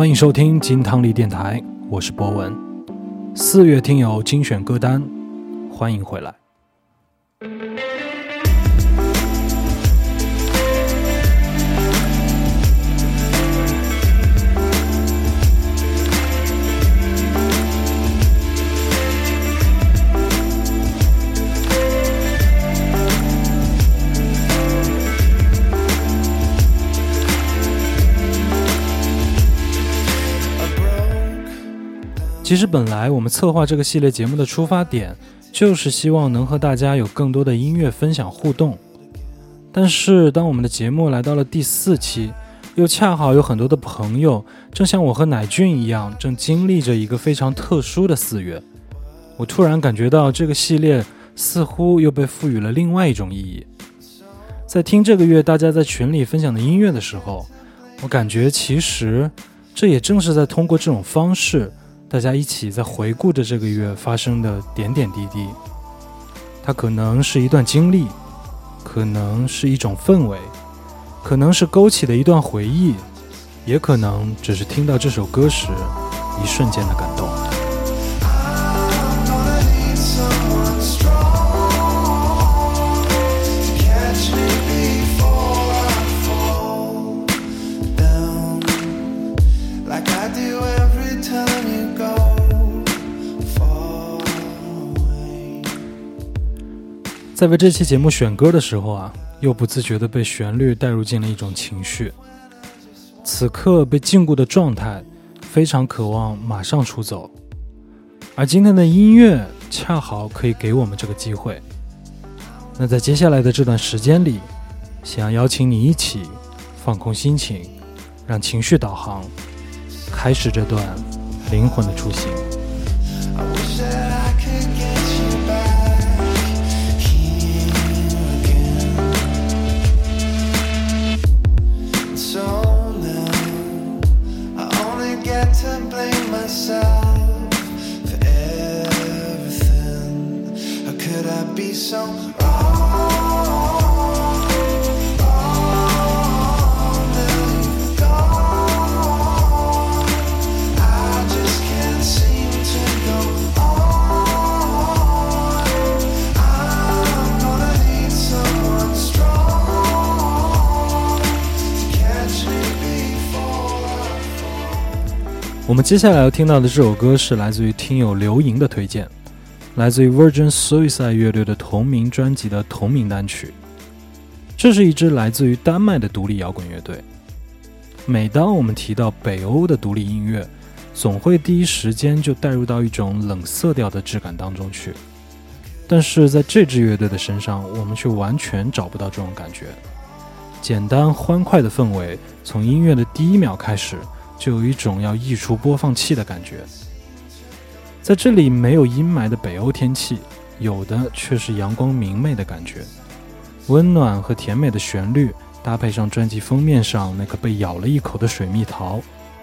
欢迎收听金汤力电台，我是博文。四月听友精选歌单，欢迎回来。其实本来我们策划这个系列节目的出发点，就是希望能和大家有更多的音乐分享互动。但是当我们的节目来到了第四期，又恰好有很多的朋友正像我和乃俊一样，正经历着一个非常特殊的四月。我突然感觉到这个系列似乎又被赋予了另外一种意义。在听这个月大家在群里分享的音乐的时候，我感觉其实这也正是在通过这种方式。大家一起在回顾着这个月发生的点点滴滴，它可能是一段经历，可能是一种氛围，可能是勾起的一段回忆，也可能只是听到这首歌时一瞬间的感动。在为这期节目选歌的时候啊，又不自觉地被旋律带入进了一种情绪。此刻被禁锢的状态，非常渴望马上出走，而今天的音乐恰好可以给我们这个机会。那在接下来的这段时间里，想要邀请你一起放空心情，让情绪导航，开始这段灵魂的出行。我们接下来要听到的这首歌是来自于听友刘莹的推荐，来自于 Virgin Suicide 乐队的同名专辑的同名单曲。这是一支来自于丹麦的独立摇滚乐队。每当我们提到北欧的独立音乐，总会第一时间就带入到一种冷色调的质感当中去。但是在这支乐队的身上，我们却完全找不到这种感觉。简单欢快的氛围，从音乐的第一秒开始。就有一种要溢出播放器的感觉。在这里没有阴霾的北欧天气，有的却是阳光明媚的感觉。温暖和甜美的旋律搭配上专辑封面上那颗被咬了一口的水蜜桃，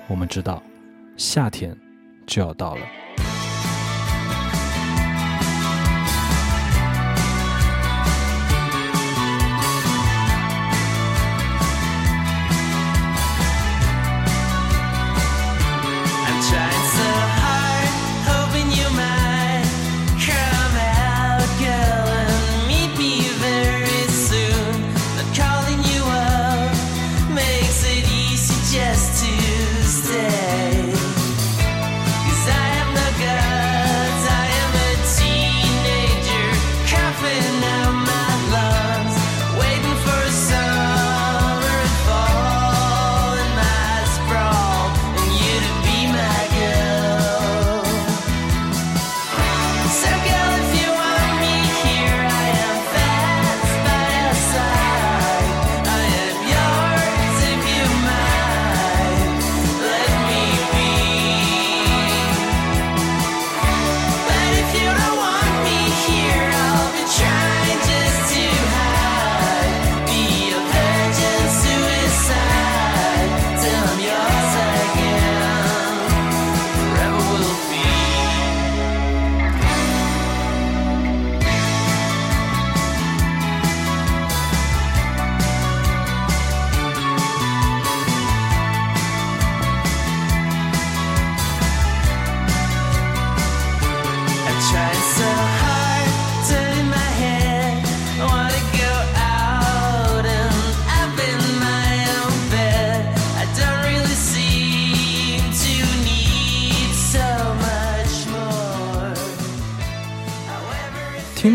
我们知道，夏天就要到了。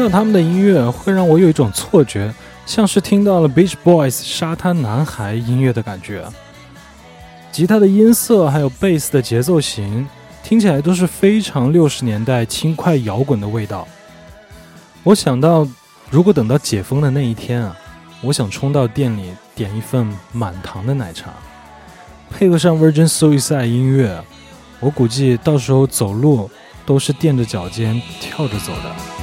到他们的音乐，会让我有一种错觉，像是听到了 Beach Boys 沙滩男孩音乐的感觉。吉他的音色还有贝斯的节奏型，听起来都是非常六十年代轻快摇滚的味道。我想到，如果等到解封的那一天啊，我想冲到店里点一份满糖的奶茶，配合上 Virgin Suicide 音乐，我估计到时候走路都是垫着脚尖跳着走的。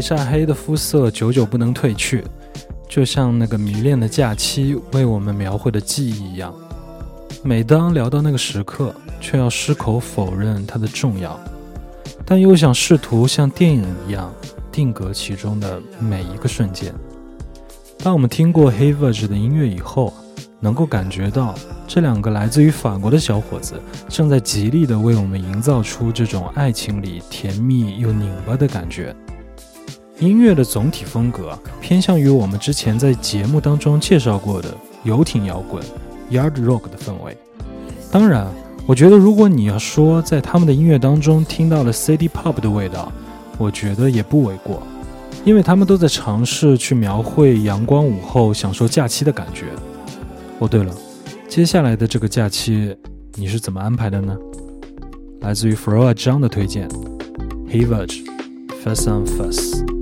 被晒黑的肤色久久不能褪去，就像那个迷恋的假期为我们描绘的记忆一样。每当聊到那个时刻，却要矢口否认它的重要，但又想试图像电影一样定格其中的每一个瞬间。当我们听过 Havage 的音乐以后，能够感觉到这两个来自于法国的小伙子正在极力的为我们营造出这种爱情里甜蜜又拧巴的感觉。音乐的总体风格偏向于我们之前在节目当中介绍过的游艇摇滚 （yard rock） 的氛围。当然，我觉得如果你要说在他们的音乐当中听到了 city pop 的味道，我觉得也不为过，因为他们都在尝试去描绘阳光午后享受假期的感觉。哦，对了，接下来的这个假期你是怎么安排的呢？来自于 Froa 张的推荐，Havage，Fuss on Fuss。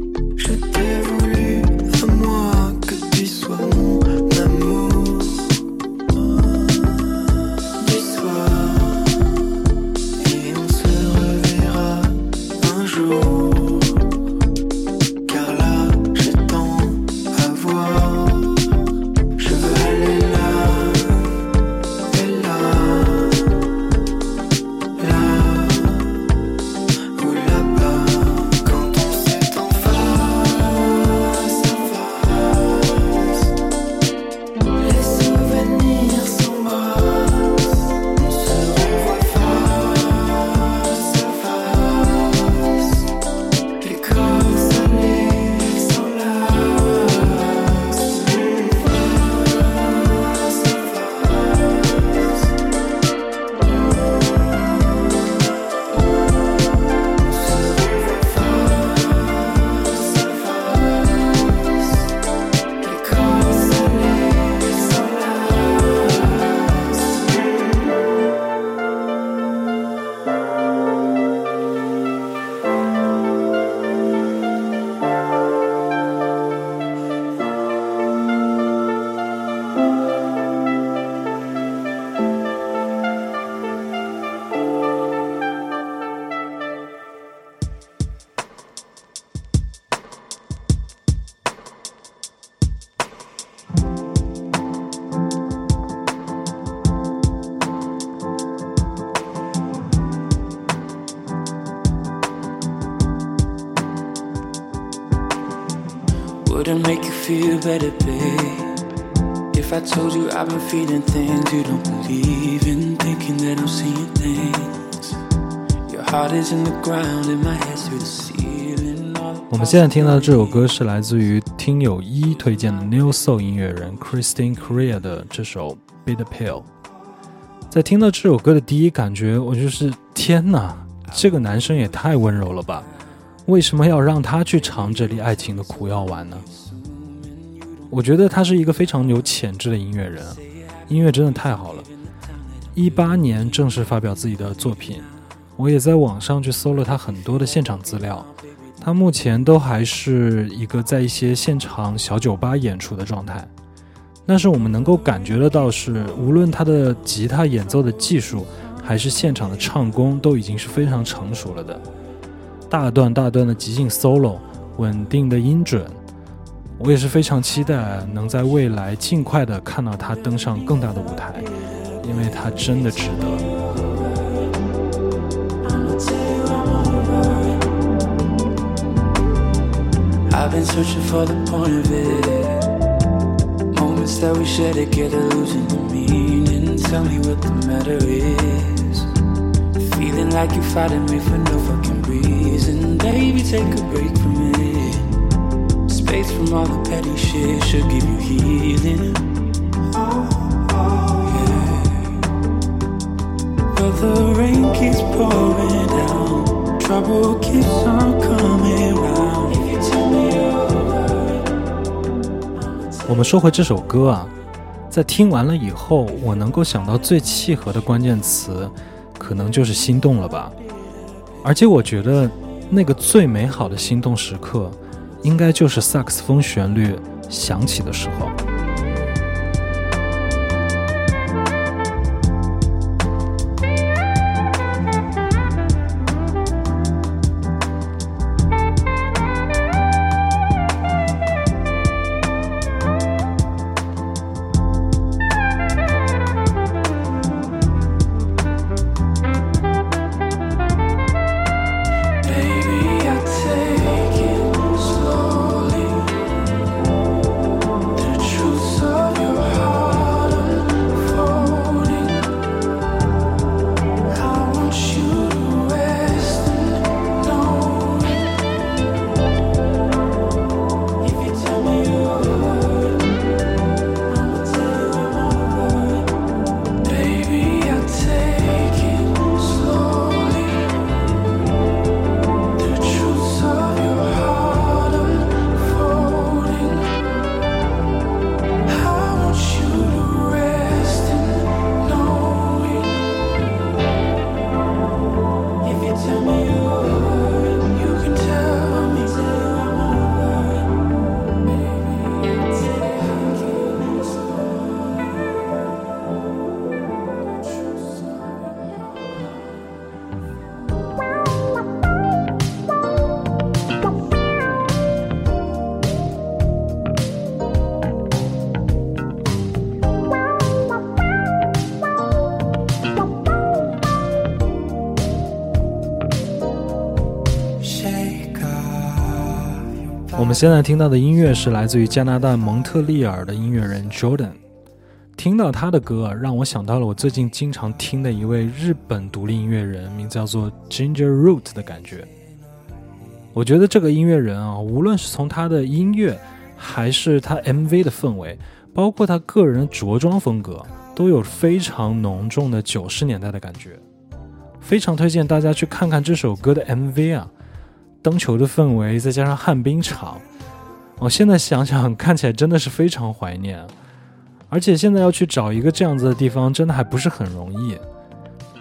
Feel better, babe. If I told you I've been feeling things you don't believe in, thinking that I'm seeing things. Your heart is in the ground and my head's through the ceiling. 我们现在听到的这首歌是来自于听友一推荐的 New Soul 音乐人 Christine Korea 的这首《Bitter Pill》。在听到这首歌的第一感觉，我就是天哪，这个男生也太温柔了吧！为什么要让他去尝这粒爱情的苦药丸呢？我觉得他是一个非常有潜质的音乐人，音乐真的太好了。一八年正式发表自己的作品，我也在网上去搜了他很多的现场资料。他目前都还是一个在一些现场小酒吧演出的状态，但是我们能够感觉得到，是无论他的吉他演奏的技术，还是现场的唱功，都已经是非常成熟了的。大段大段的即兴 solo，稳定的音准，我也是非常期待能在未来尽快的看到他登上更大的舞台，因为他真的值得。I've been searching for the point of it. Moments that we share together, losing the meaning. Tell me what the matter is. Feeling like you're fighting me for no fucking reason. Baby, take a break from it. Space from all the petty shit should give you healing. But the rain keeps pouring down. Trouble keeps on coming round. 我们说回这首歌啊，在听完了以后，我能够想到最契合的关键词，可能就是心动了吧。而且我觉得，那个最美好的心动时刻，应该就是萨克斯风旋律响起的时候。现在听到的音乐是来自于加拿大蒙特利尔的音乐人 Jordan。听到他的歌，让我想到了我最近经常听的一位日本独立音乐人，名字叫做 Ginger Root 的感觉。我觉得这个音乐人啊，无论是从他的音乐，还是他 MV 的氛围，包括他个人着装风格，都有非常浓重的九十年代的感觉。非常推荐大家去看看这首歌的 MV 啊。灯球的氛围，再加上旱冰场，我现在想想，看起来真的是非常怀念。而且现在要去找一个这样子的地方，真的还不是很容易。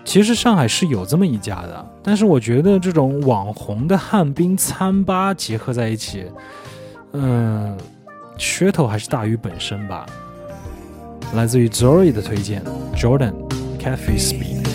其实上海是有这么一家的，但是我觉得这种网红的旱冰餐吧结合在一起，嗯，噱头还是大于本身吧。来自于 Zory 的推荐，Jordan Cafe Speed。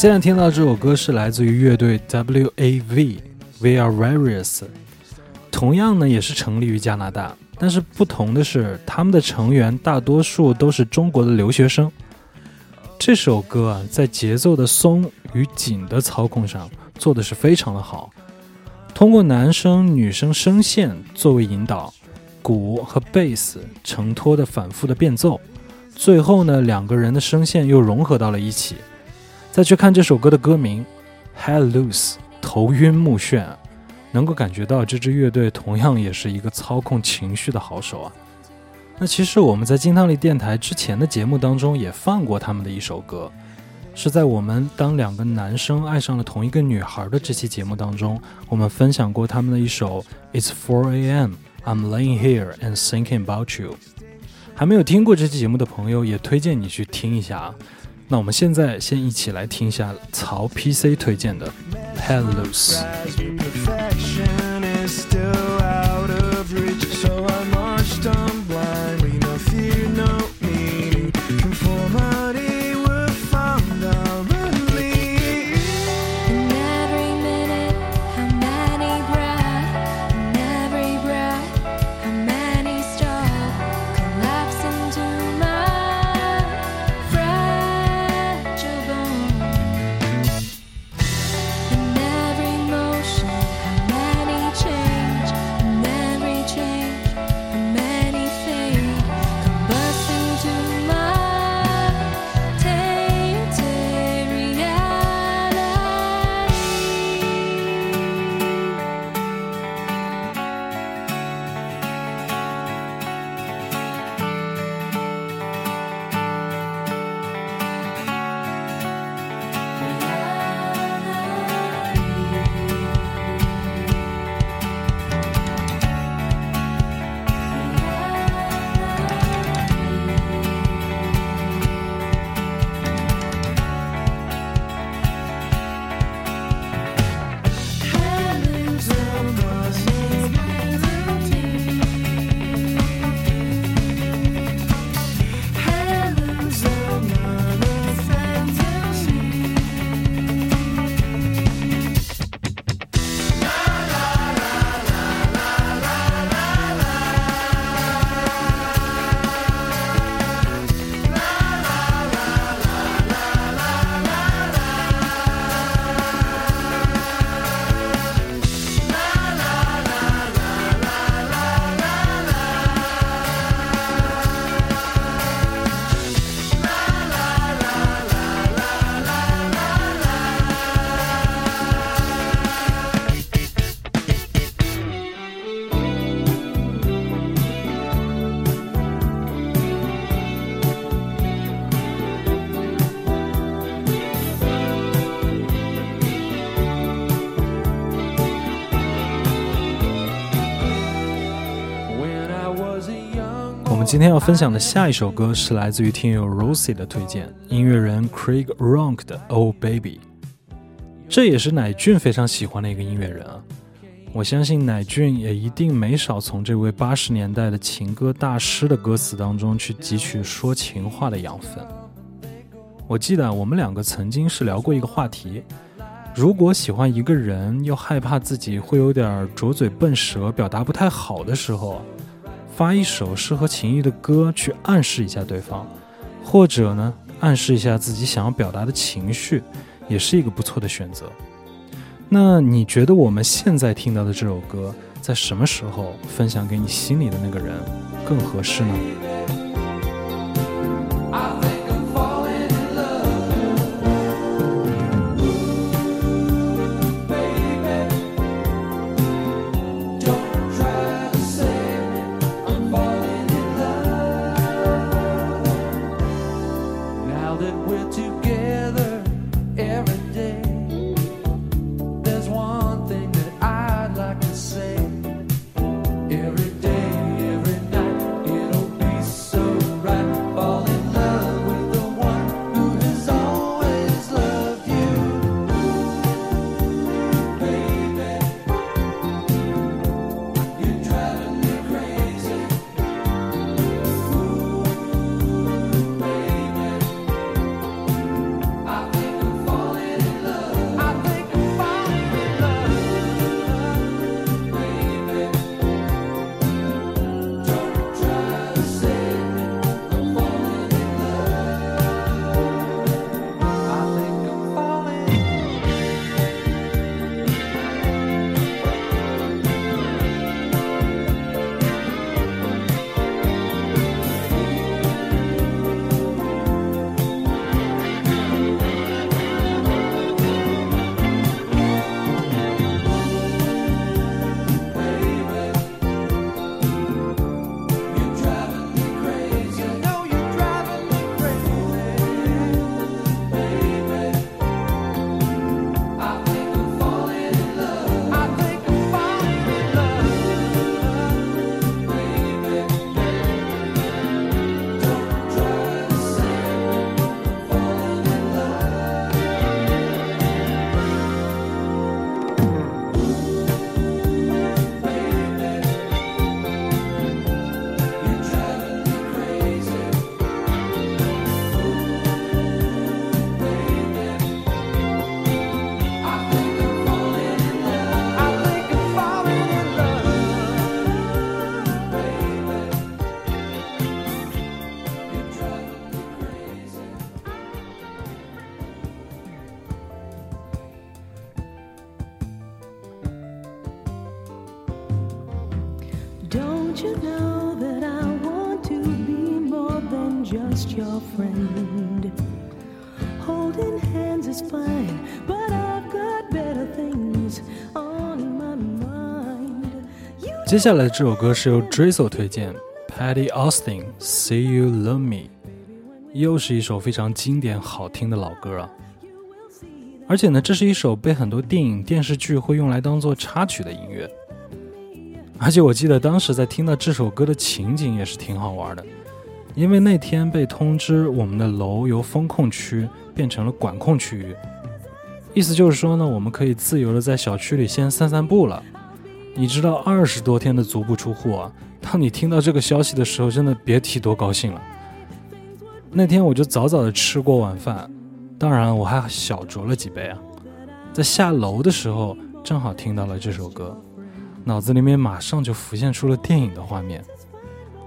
现在听到这首歌是来自于乐队 W.A.V.，We Are Various，同样呢也是成立于加拿大，但是不同的是，他们的成员大多数都是中国的留学生。这首歌啊，在节奏的松与紧的操控上做的是非常的好，通过男生女生声线作为引导，鼓和贝斯承托的反复的变奏，最后呢两个人的声线又融合到了一起。再去看这首歌的歌名，Head Loose，头晕目眩，能够感觉到这支乐队同样也是一个操控情绪的好手啊。那其实我们在金汤力电台之前的节目当中也放过他们的一首歌，是在我们当两个男生爱上了同一个女孩的这期节目当中，我们分享过他们的一首 It's 4 A.M.，I'm laying here and thinking about you。还没有听过这期节目的朋友，也推荐你去听一下啊。那我们现在先一起来听一下曹 PC 推荐的《Head Loose》。今天要分享的下一首歌是来自于听友 Rosie 的推荐，音乐人 Craig Ronk 的《Oh Baby》，这也是乃俊非常喜欢的一个音乐人啊。我相信乃俊也一定没少从这位八十年代的情歌大师的歌词当中去汲取说情话的养分。我记得我们两个曾经是聊过一个话题，如果喜欢一个人，又害怕自己会有点拙嘴笨舌，表达不太好的时候，发一首适合情谊的歌去暗示一下对方，或者呢，暗示一下自己想要表达的情绪，也是一个不错的选择。那你觉得我们现在听到的这首歌，在什么时候分享给你心里的那个人更合适呢？Every 接下来的这首歌是由 Drizzle 推荐，Patty Austin "See You Love Me"，又是一首非常经典、好听的老歌啊！而且呢，这是一首被很多电影、电视剧会用来当做插曲的音乐。而且我记得当时在听到这首歌的情景也是挺好玩的，因为那天被通知我们的楼由风控区变成了管控区域，意思就是说呢，我们可以自由的在小区里先散散步了。你知道二十多天的足不出户啊！当你听到这个消息的时候，真的别提多高兴了。那天我就早早的吃过晚饭，当然我还小酌了几杯啊。在下楼的时候，正好听到了这首歌，脑子里面马上就浮现出了电影的画面。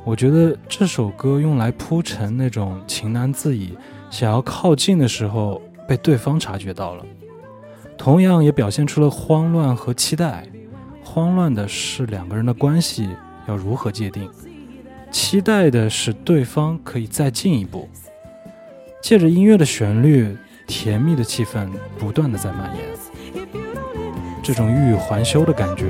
我觉得这首歌用来铺陈那种情难自已、想要靠近的时候被对方察觉到了，同样也表现出了慌乱和期待。慌乱的是两个人的关系要如何界定，期待的是对方可以再进一步。借着音乐的旋律，甜蜜的气氛不断的在蔓延，这种欲语还休的感觉，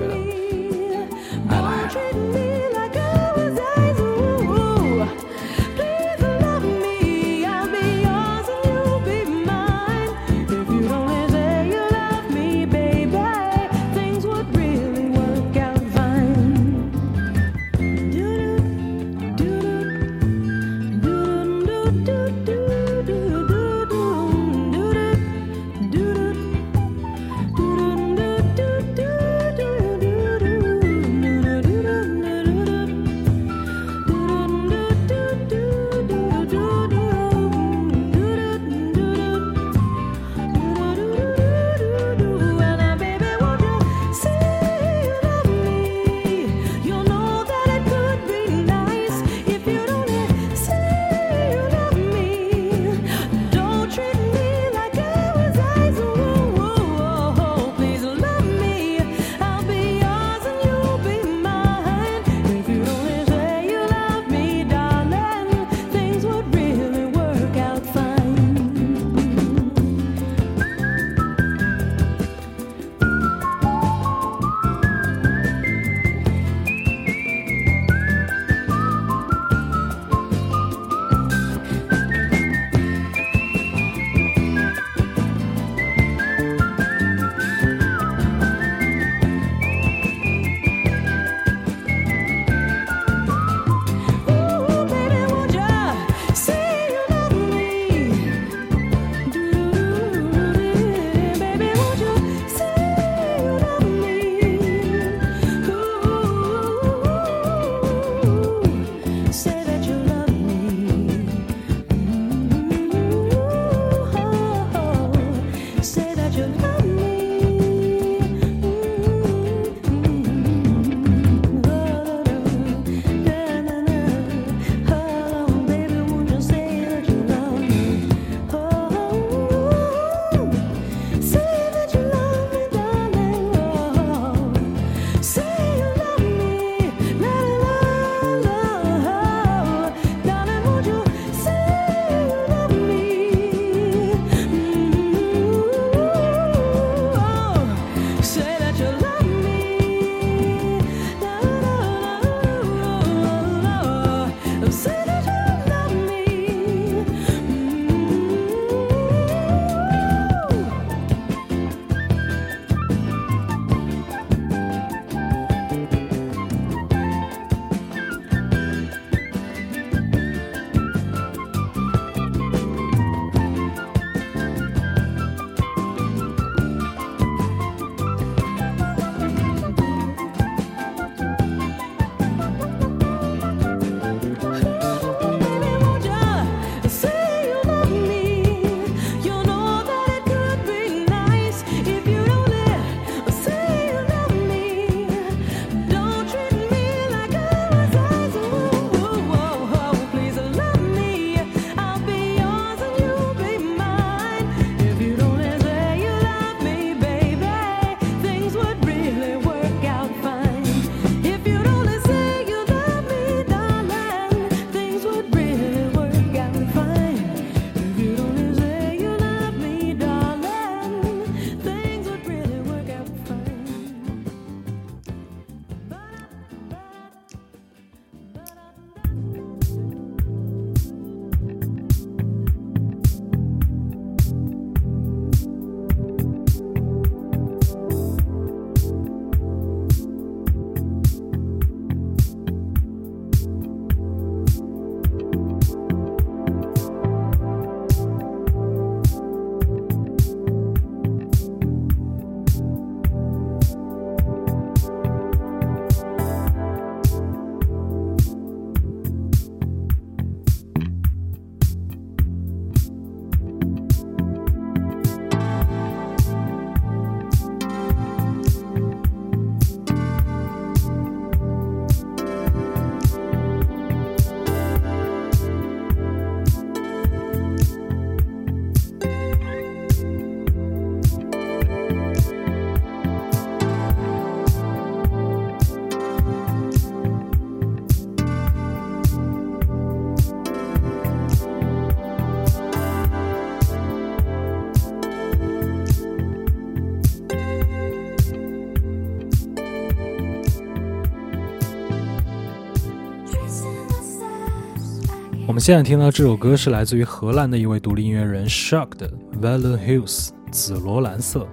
现在听到这首歌是来自于荷兰的一位独立音乐人 Shark 的 Valen Hills 紫罗兰色。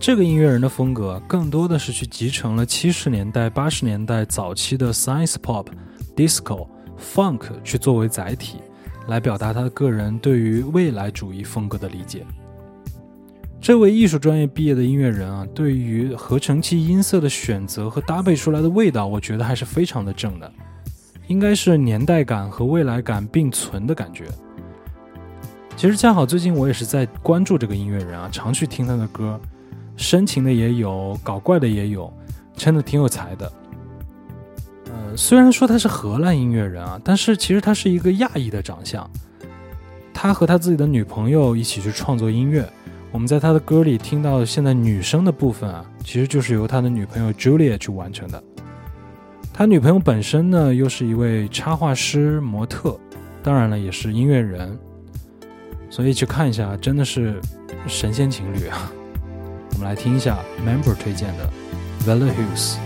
这个音乐人的风格更多的是去集成了七十年代、八十年代早期的 Science Pop、Disco、Funk 去作为载体，来表达他个人对于未来主义风格的理解。这位艺术专业毕业的音乐人啊，对于合成器音色的选择和搭配出来的味道，我觉得还是非常的正的。应该是年代感和未来感并存的感觉。其实恰好最近我也是在关注这个音乐人啊，常去听他的歌，深情的也有，搞怪的也有，真的挺有才的。呃，虽然说他是荷兰音乐人啊，但是其实他是一个亚裔的长相。他和他自己的女朋友一起去创作音乐，我们在他的歌里听到现在女声的部分啊，其实就是由他的女朋友 Julia 去完成的。他女朋友本身呢，又是一位插画师、模特，当然了，也是音乐人，所以去看一下，真的是神仙情侣啊！我们来听一下 Member 推荐的 Vella Hills。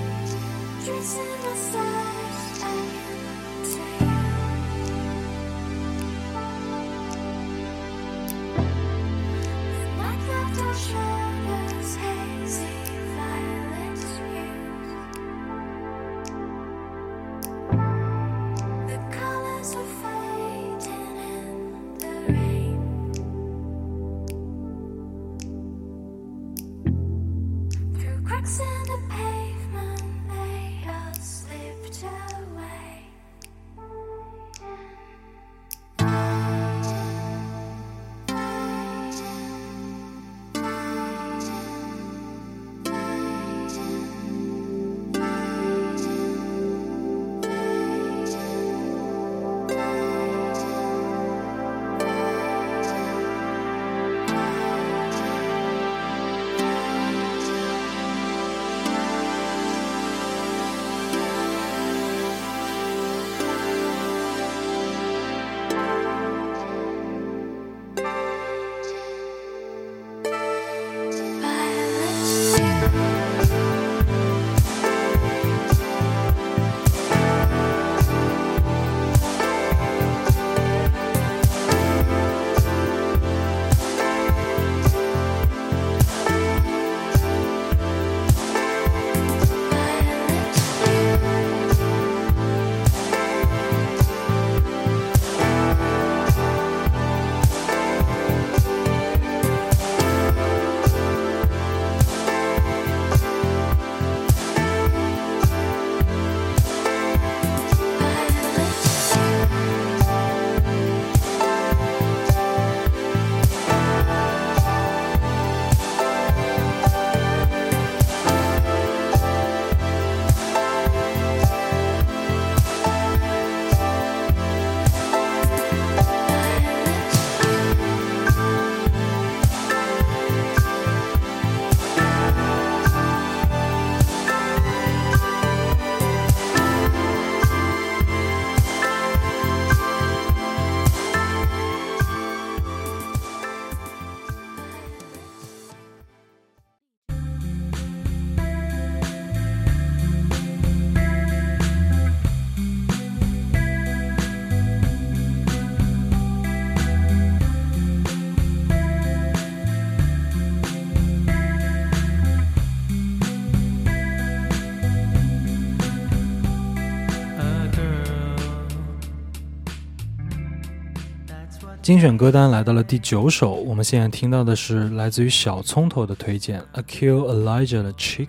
精选歌单来到了第九首，我们现在听到的是来自于小葱头的推荐《Akil Elijah 的 Chica》。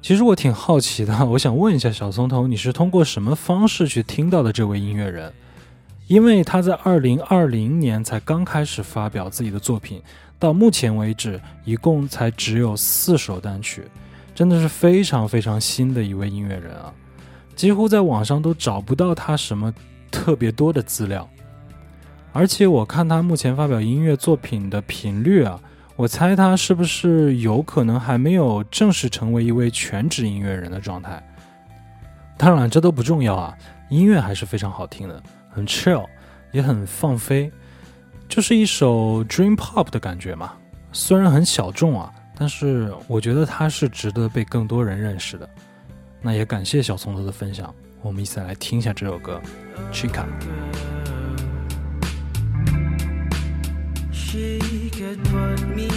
其实我挺好奇的，我想问一下小葱头，你是通过什么方式去听到的这位音乐人？因为他在二零二零年才刚开始发表自己的作品，到目前为止一共才只有四首单曲，真的是非常非常新的一位音乐人啊！几乎在网上都找不到他什么特别多的资料。而且我看他目前发表音乐作品的频率啊，我猜他是不是有可能还没有正式成为一位全职音乐人的状态。当然，这都不重要啊，音乐还是非常好听的，很 chill，也很放飞，就是一首 dream pop 的感觉嘛。虽然很小众啊，但是我觉得他是值得被更多人认识的。那也感谢小葱头的分享，我们一起来听一下这首歌《Chica》。Could put me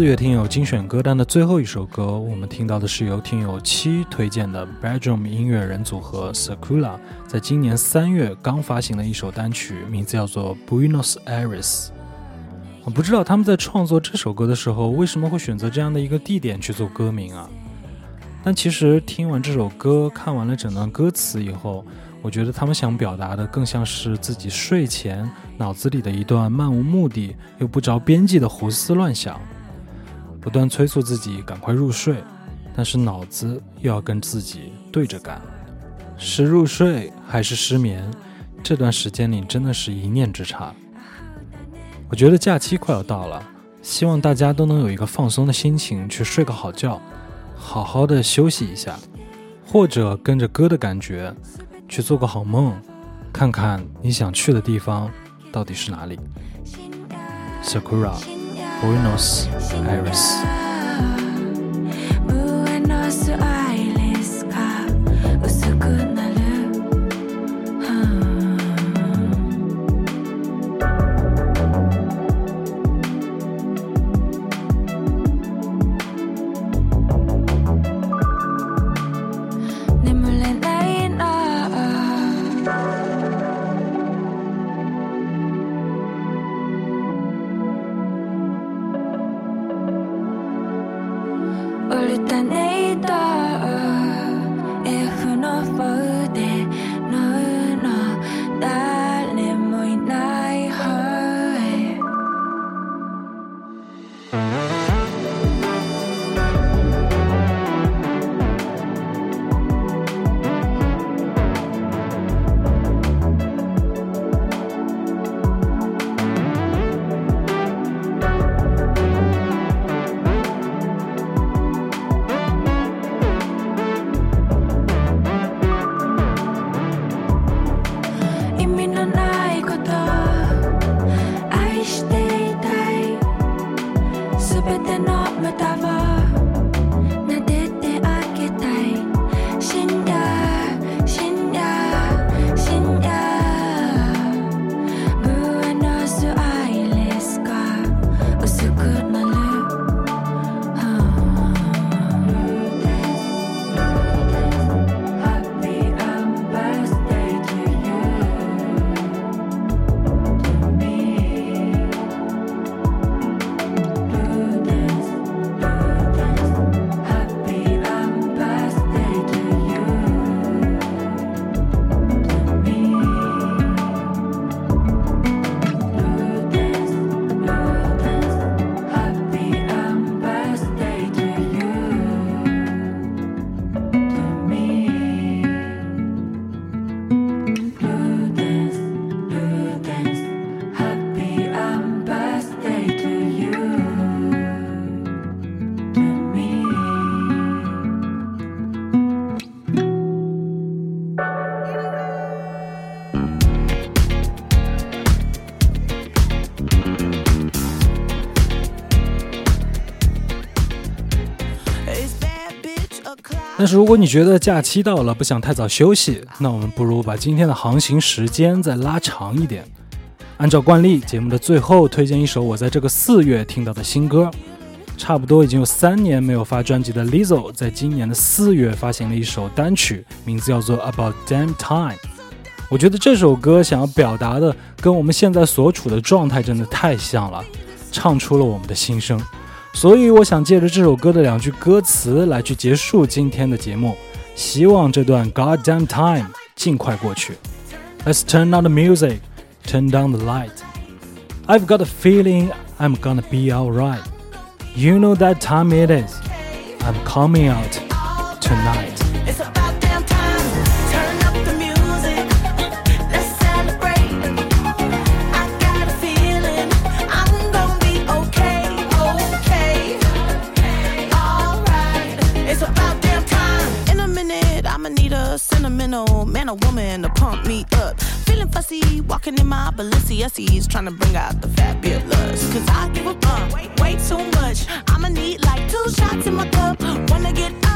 四月听友精选歌单的最后一首歌，我们听到的是由听友七推荐的 Bedroom 音乐人组合 Sakura 在今年三月刚发行的一首单曲，名字叫做 Buenos Aires。我不知道他们在创作这首歌的时候为什么会选择这样的一个地点去做歌名啊？但其实听完这首歌，看完了整段歌词以后，我觉得他们想表达的更像是自己睡前脑子里的一段漫无目的又不着边际的胡思乱想，不断催促自己赶快入睡，但是脑子又要跟自己对着干，是入睡还是失眠？这段时间里真的是一念之差。我觉得假期快要到了，希望大家都能有一个放松的心情去睡个好觉，好好的休息一下，或者跟着歌的感觉去做个好梦，看看你想去的地方到底是哪里。Sakura Buenos Aires。是如果你觉得假期到了不想太早休息，那我们不如把今天的航行时间再拉长一点。按照惯例，节目的最后推荐一首我在这个四月听到的新歌。差不多已经有三年没有发专辑的 Lizzo，在今年的四月发行了一首单曲，名字叫做 About Damn Time。我觉得这首歌想要表达的跟我们现在所处的状态真的太像了，唱出了我们的心声。所以我想借着这首歌的两句歌词来去结束今天的节目，希望这段 God Damn Time 尽快过去。Let's turn on the music, turn down the light. I've got a feeling I'm gonna be alright. You know that time it is. I'm coming out tonight. Or woman to pump me up. Feeling fussy, walking in my Balenciennes, trying to bring out the fabulous. Cause I give a way, way too much. I'ma need like two shots in my cup. Wanna get